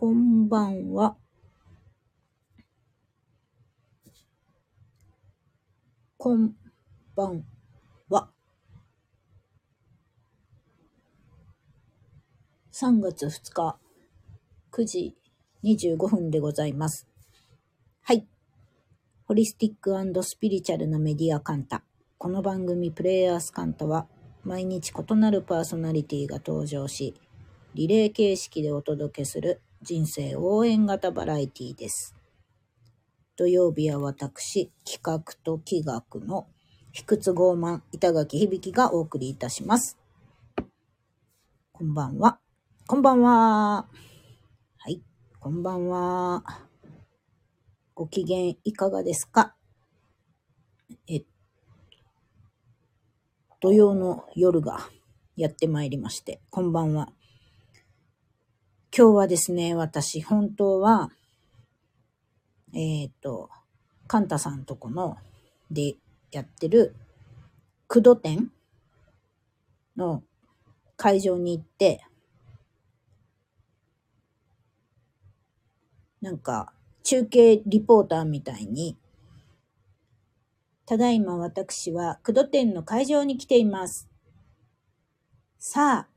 こんばんは。こんばんは。3月2日、9時25分でございます。はい。ホリスティックスピリチュアルなメディアカンタ。この番組プレイヤースカンタは、毎日異なるパーソナリティが登場し、リレー形式でお届けする人生応援型バラエティです。土曜日は私、企画と企画の卑屈傲慢、板垣響がお送りいたします。こんばんは。こんばんは。はい。こんばんは。ご機嫌いかがですか？え、土曜の夜がやってまいりまして、こんばんは。今日はですね、私、本当は、えっ、と、カンタさんとこの、でやってる、クド店の会場に行って、なんか、中継リポーターみたいに、ただいま私は、クド店の会場に来ています。さあ、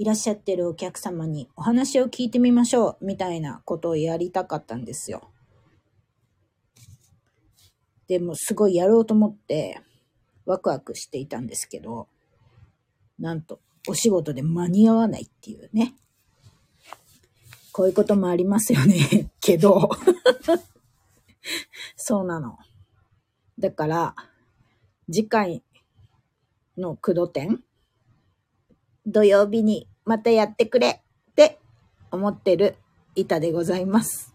いらっしゃってるお客様にお話を聞いてみましょう、みたいなことをやりたかったんですよ。でも、すごいやろうと思って、ワクワクしていたんですけど、なんと、お仕事で間に合わないっていうね。こういうこともありますよね。けど、そうなの。だから、次回のクド店、土曜日にまたやってくれって思ってる板でございます。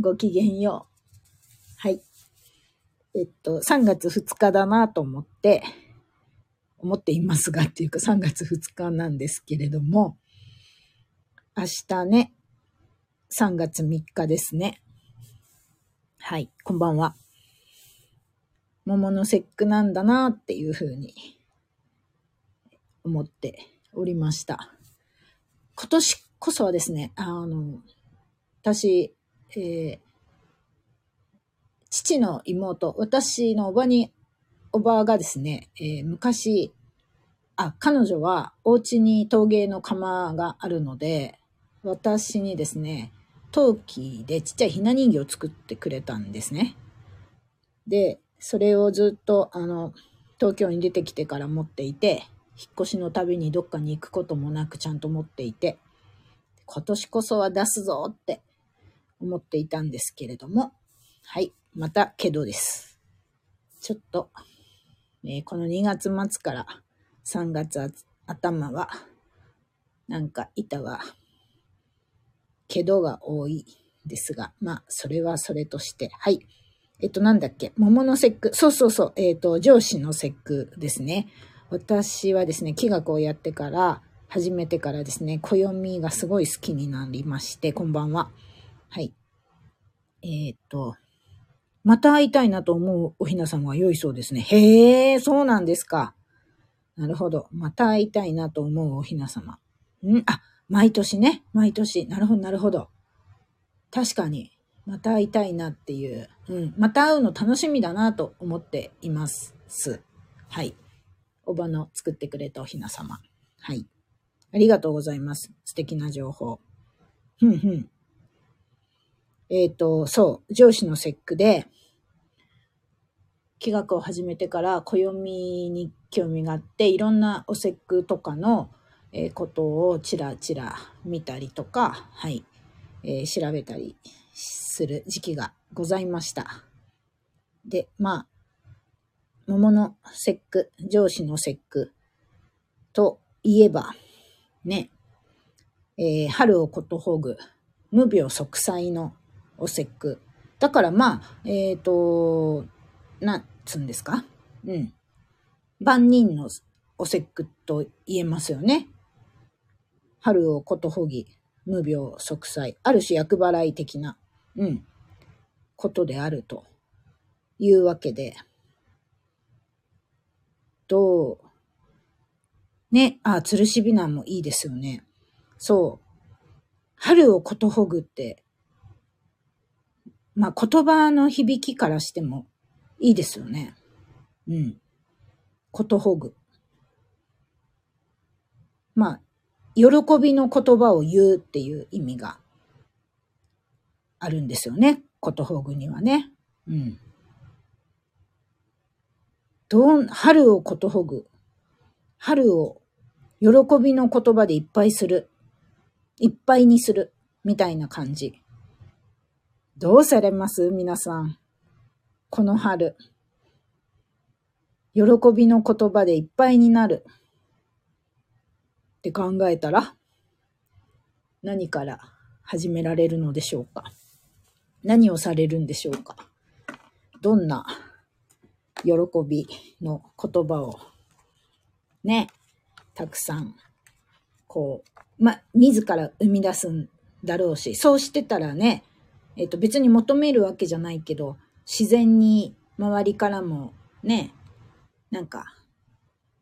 ごきげんよう。はい。えっと、3月2日だなと思って、思っていますがっていうか3月2日なんですけれども、明日ね、3月3日ですね。はい、こんばんは。桃の節句なんだなっていうふうに思っておりました。今年こそはですね、あの、私、えー父の妹、私のおばに、おばがですね、えー昔、あ、彼女はお家に陶芸の窯があるので、私にですね、陶器でちっちゃいひな人形を作ってくれたんですね。で、それをずっと、あの、東京に出てきてから持っていて、引っ越しのたびにどっかに行くこともなくちゃんと持っていて、今年こそは出すぞって思っていたんですけれども、はい、またけどです。ちょっと、えーこの2月末から3月頭は、なんか板は、けどが多いですが、まあ、それはそれとして、はい。えっと、なんだっけ、桃の節句。そうそうそう、えっと、上司の節句ですね。私はですね、気学をやってから、始めてからですね、暦がすごい好きになりまして、こんばんは。はい。えっと、また会いたいなと思うおひなさんは良いそうですね。へえ、そうなんですか。なるほど。また会いたいなと思うおひな様。ん？あ、毎年ね。毎年。なるほど、なるほど。確かに。また会いたいなっていう。うん。また会うの楽しみだなと思っています。はい。おばの作ってくれたおひな様。はい。ありがとうございます。素敵な情報。ふんふん。えっ、と、そう。上司の節句で、気学を始めてから暦に興味があって、いろんなお節句とかの、えーことをちらちら見たりとか、はい、えー調べたりする時期がございました。で、まあ、桃の節句、上司の節句といえば、ね、えー春をことほぐ、無病息災のお節句。だからまあ、えっ、と、なんつんですか？うん。万人のお節句と言えますよね。春をことほぎ、無病息災。ある種厄払い的な、うん、ことであるというわけで。と、ね、あ、吊るしびなもいいですよね。そう。春をことほぐって、まあ言葉の響きからしてもいいですよね。うん。ことほぐ。まあ、喜びの言葉を言うっていう意味があるんですよね。ことほぐにはね。うん。どん、春をことほぐ。春を喜びの言葉でいっぱいする。いっぱいにする。みたいな感じ。どうされます？皆さん。この春。喜びの言葉でいっぱいになる。って考えたら、何から始められるのでしょうか？何をされるんでしょうか？どんな喜びの言葉をね、たくさん、こう、ま、自ら生み出すんだろうし、そうしてたらね、えっ、と別に求めるわけじゃないけど、自然に周りからもね、なんか、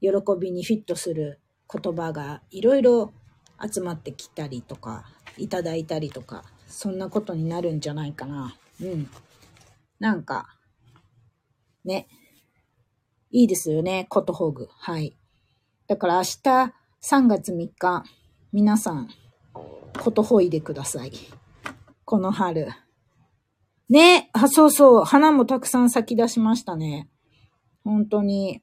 喜びにフィットする言葉がいろいろ集まってきたりとか、いただいたりとか、そんなことになるんじゃないかな。うん。なんか、ね。いいですよね、コトホグ。はい。だから明日3月3日、皆さん、ことほいでください。この春。ね、あ、そうそう、花もたくさん咲き出しましたね。本当に。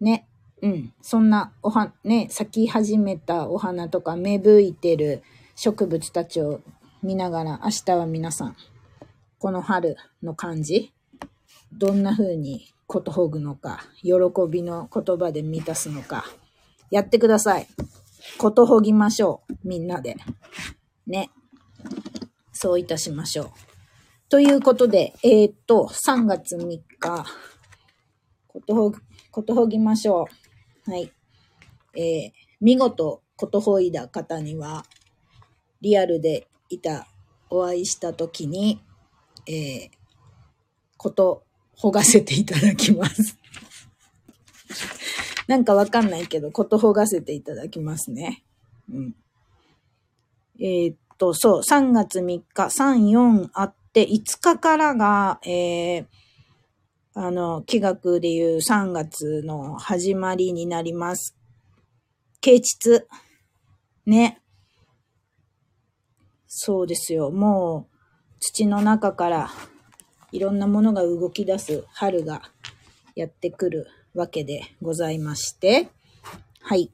ね、うん。そんなおは、ね、咲き始めたお花とか芽吹いてる植物たちを見ながら、明日は皆さん、この春の感じ、どんな風にことほぐのか、喜びの言葉で満たすのか、やってください。ことほぎましょう。みんなで。ね。そういたしましょう。ということで、えー、っと、3月3日、ことほ、ことほぎましょう。はい。えー、見事、ことほいだ方には、リアルでいた、お会いしたときに、えー、ことほがせていただきます。なんかわかんないけど、ことほがせていただきますね。うん。えー、っと、そう、3月3日、3、4あって、5日からが、えー、あの、気学でいう3月の始まりになります。啓蟄。ね。そうですよ。もう、土の中からいろんなものが動き出す春がやってくるわけでございまして、はい。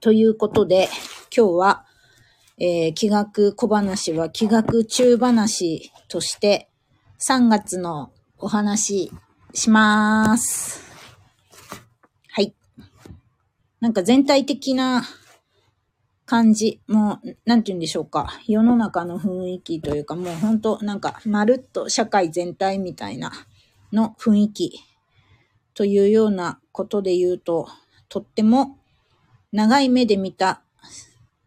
ということで、今日は、えー、気学小話は気学中話として、3月のお話します。はい。なんか全体的な感じ、もう、なんて言うんでしょうか。世の中の雰囲気というか、もう本当なんか、まるっと社会全体みたいなの雰囲気というようなことで言うと、とっても長い目で見た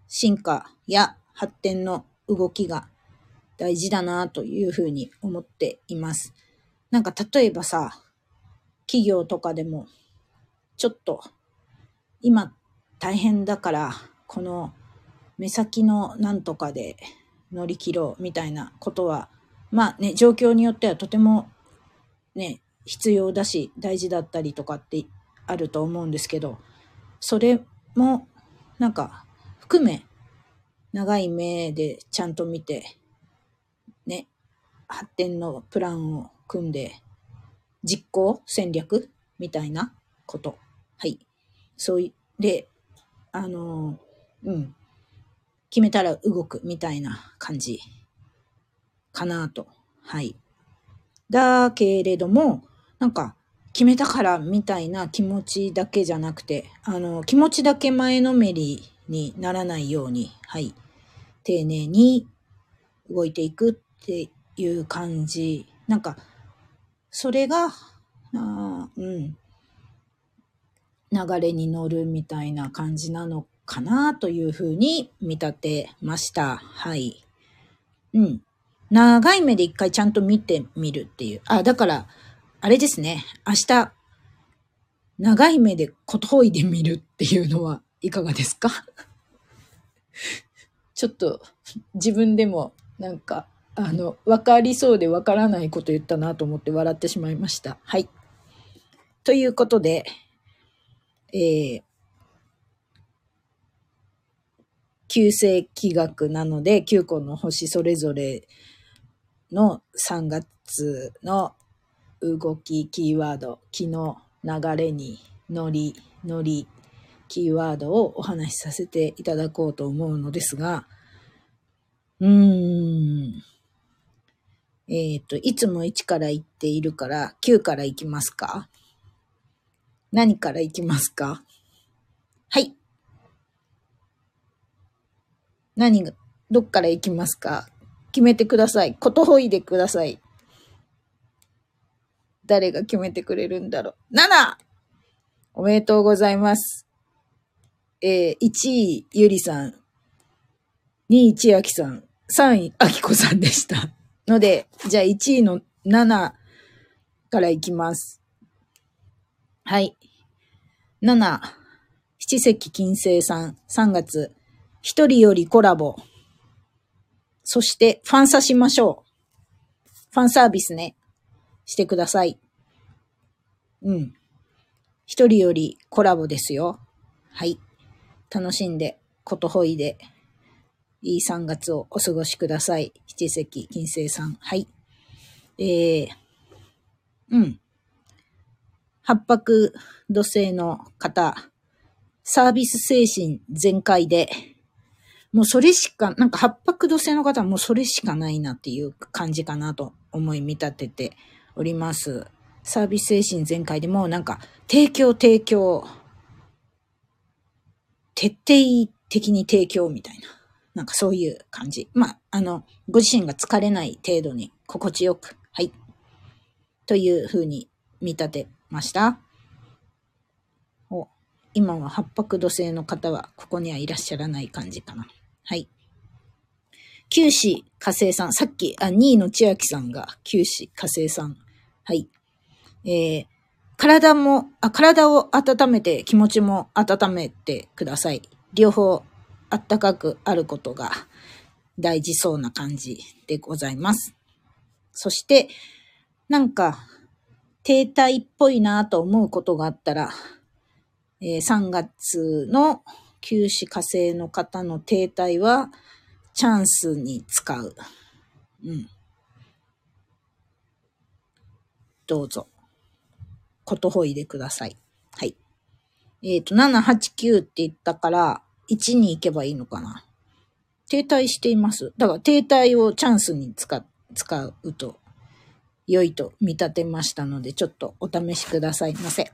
進化や発展の動きが大事だなというふうに思っています。なんか例えばさ、企業とかでも、ちょっと今大変だからこの目先のなんとかで乗り切ろうみたいなことは、まあね、状況によってはとてもね、必要だし大事だったりとかってあると思うんですけど、それもなんか含め長い目でちゃんと見て、ね、発展のプランを組んで実行戦略みたいなこと。はい。そうい、で、あのうん、決めたら動くみたいな感じかなと。はい。だけれども、なんか、決めたからみたいな気持ちだけじゃなくて、あの、気持ちだけ前のめりにならないように、はい。丁寧に動いていくっていう感じ。なんか、それが、あうん、流れに乗るみたいな感じなのかなというふうに見立てました。はい。うん。長い目で一回ちゃんと見てみるっていう。あ、だから、あれですね。明日、長い目でことほいでみるっていうのはいかがですか？ちょっと自分でもなんか、あの、わかりそうでわからないこと言ったなと思って笑ってしまいました。はい。ということで、えー、旧世紀学なので、9個の星それぞれの3月の動き、キーワード、気の流れに乗り、乗り、キーワードをお話しさせていただこうと思うのですが、うーん。えっ、ー、と、いつも1から言っているから、9からいきますか？何からいきますか？はい。何が、どっから行きますか？決めてください。ことほいでください。誰が決めてくれるんだろう。7! おめでとうございます。えー、1位、ゆりさん。2位、千秋さん。3位、あきこさんでした。ので、じゃあ1位の7からいきます。はい。7、七石金星さん、3月、一人よりコラボ。そして、ファンサしましょう。ファンサービスね。してください。うん。一人よりコラボですよ。はい。楽しんで、ことほいで、いい3月をお過ごしください。七石金星さん。はい。えー、うん。八白土星の方、サービス精神全開で、もうそれしか、なんか八白土星の方はもうそれしかないなっていう感じかなと思い見立てております。サービス精神全開でもなんか提供提供、徹底的に提供みたいな。なんかそういう感じ。まあ、あの、ご自身が疲れない程度に心地よく、はい。というふうに見立てましたお、今は八白土星の方はここにはいらっしゃらない感じかな。はい。九死火星さん。さっき、あ、2位の千秋さんが九死火星さん。はい。えー、体も、あ、体を温めて気持ちも温めてください。両方あったかくあることが大事そうな感じでございます。そして、なんか、停滞っぽいなと思うことがあったら、えー、3月の九死火星の方の停滞はチャンスに使う。うん。どうぞ。ことほいでください。はい。えっ、ー、と、7、8、9って言ったから、1に行けばいいのかな。停滞しています。だから停滞をチャンスに使使うと良いと見立てましたので、ちょっとお試しくださいませ。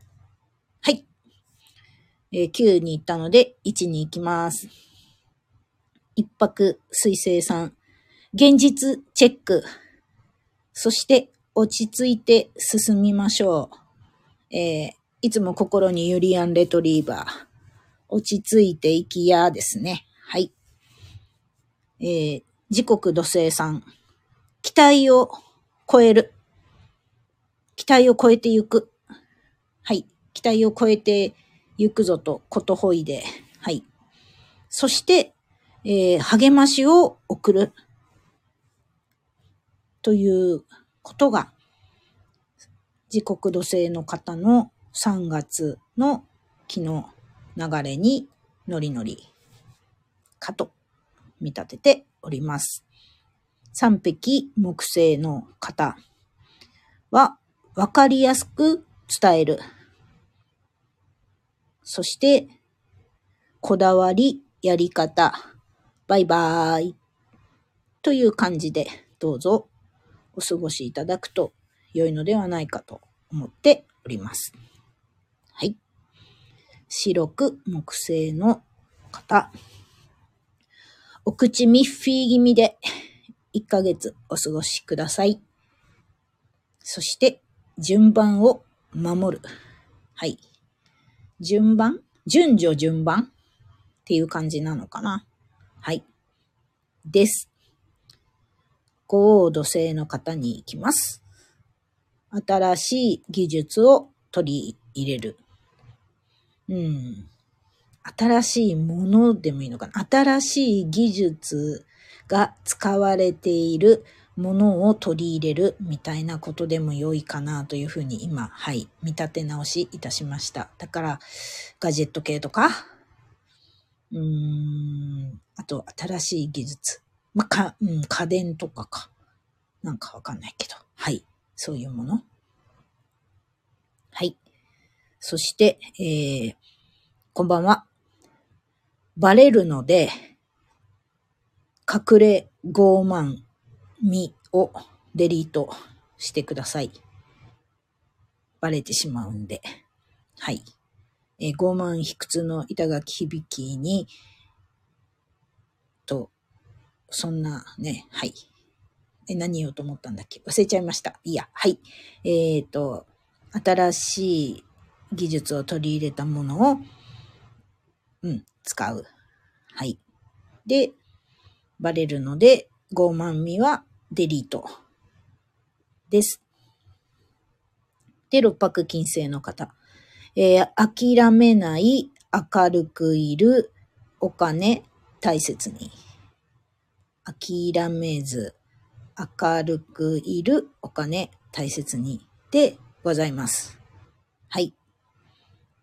えー、9に行ったので、1に行きます。一泊水星さん。現実チェック。そして落ち着いて進みましょう。えー、いつも心にユリアンレトリーバー。落ち着いていきやですね。はい。えー、時刻土星さん。期待を超える。期待を超えてゆく。はい。期待を超えてゆくぞと、ことほいで。はい。そして、えー、励ましを送る。ということが、時刻土星の方の3月の昨日流れにノリノリかと見立てております。三匹木星の方はわかりやすく伝える。そして、こだわり、やり方、バイバーイ。という感じで、どうぞお過ごしいただくと良いのではないかと思っております。はい。白く木製の方。お口ミッフィー気味で1ヶ月お過ごしください。そして、順番を守る。はい。順番？順序順番っていう感じなのかな？はい。です。高度性の方に行きます。新しい技術を取り入れる。うん。新しいものでもいいのかな？新しい技術が使われているものを取り入れるみたいなことでも良いかなというふうに今、はい、見立て直しいたしました。だから、ガジェット系とか、うーん、あと新しい技術。まあ、か、うん、家電とかか。なんかわかんないけど。はい。そういうもの。はい。そして、えー、こんばんは。バレるので、隠れ傲慢みをデリートしてください。バレてしまうんで。はい。えー、傲慢卑屈の板垣響きに、と、そんなね、はい。え、何言おうと思ったんだっけ？忘れちゃいました。いや、はい。えっ、ー、と、新しい技術を取り入れたものを、うん、使う。はい。で、バレるので、傲慢味はデリートです。で、六白金星の方。えー、諦めない、明るくいる、お金、大切に。諦めず、明るくいる、お金、大切に。でございます。はい。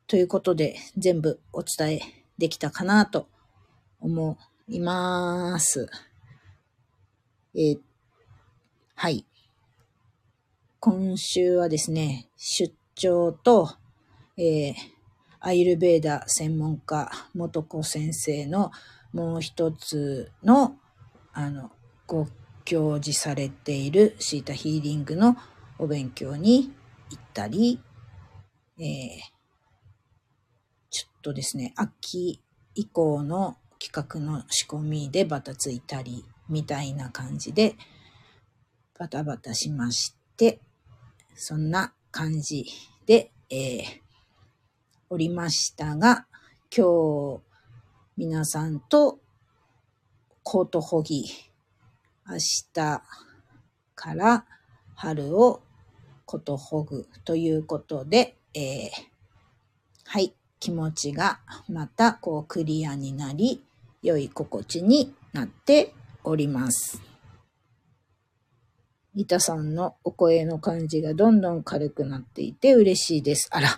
ということで、全部お伝えできたかなと思います。えー、はい。今週はですね、出張と、えー、アイルベーダ専門家、元子先生のもう一つの、あの、ご教示されているシータヒーリングのお勉強に行ったり、えー、ちょっとですね、秋以降の企画の仕込みでバタついたり、みたいな感じで、バタバタしまして、そんな感じで、えー、おりましたが、今日、皆さんと、コートホギ、明日から春をことほぐということで、えー、はい、気持ちがまたこうクリアになり、良い心地になっております。リタさんのお声の感じがどんどん軽くなっていて嬉しいです。あら、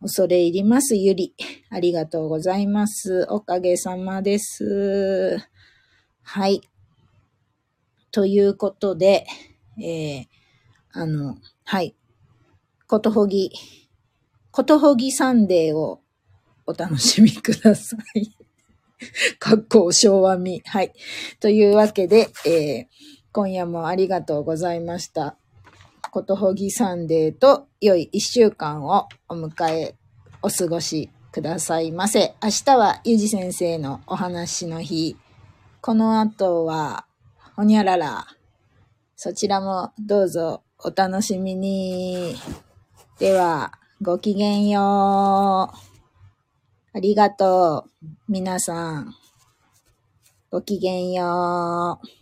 恐れ入ります、ゆり。ありがとうございます。おかげさまです。はい。ということで、えー、あの、はい。ことほぎ、ことほぎサンデーをお楽しみください。かっこ昭和味。はい。というわけで、えー今夜もありがとうございました。ことほぎサンデーと良い一週間をお迎え、お過ごしくださいませ。明日はゆじ先生のお話の日。この後は、ほにゃらら。そちらもどうぞお楽しみに。では、ごきげんよう。ありがとう。皆さん。ごきげんよう。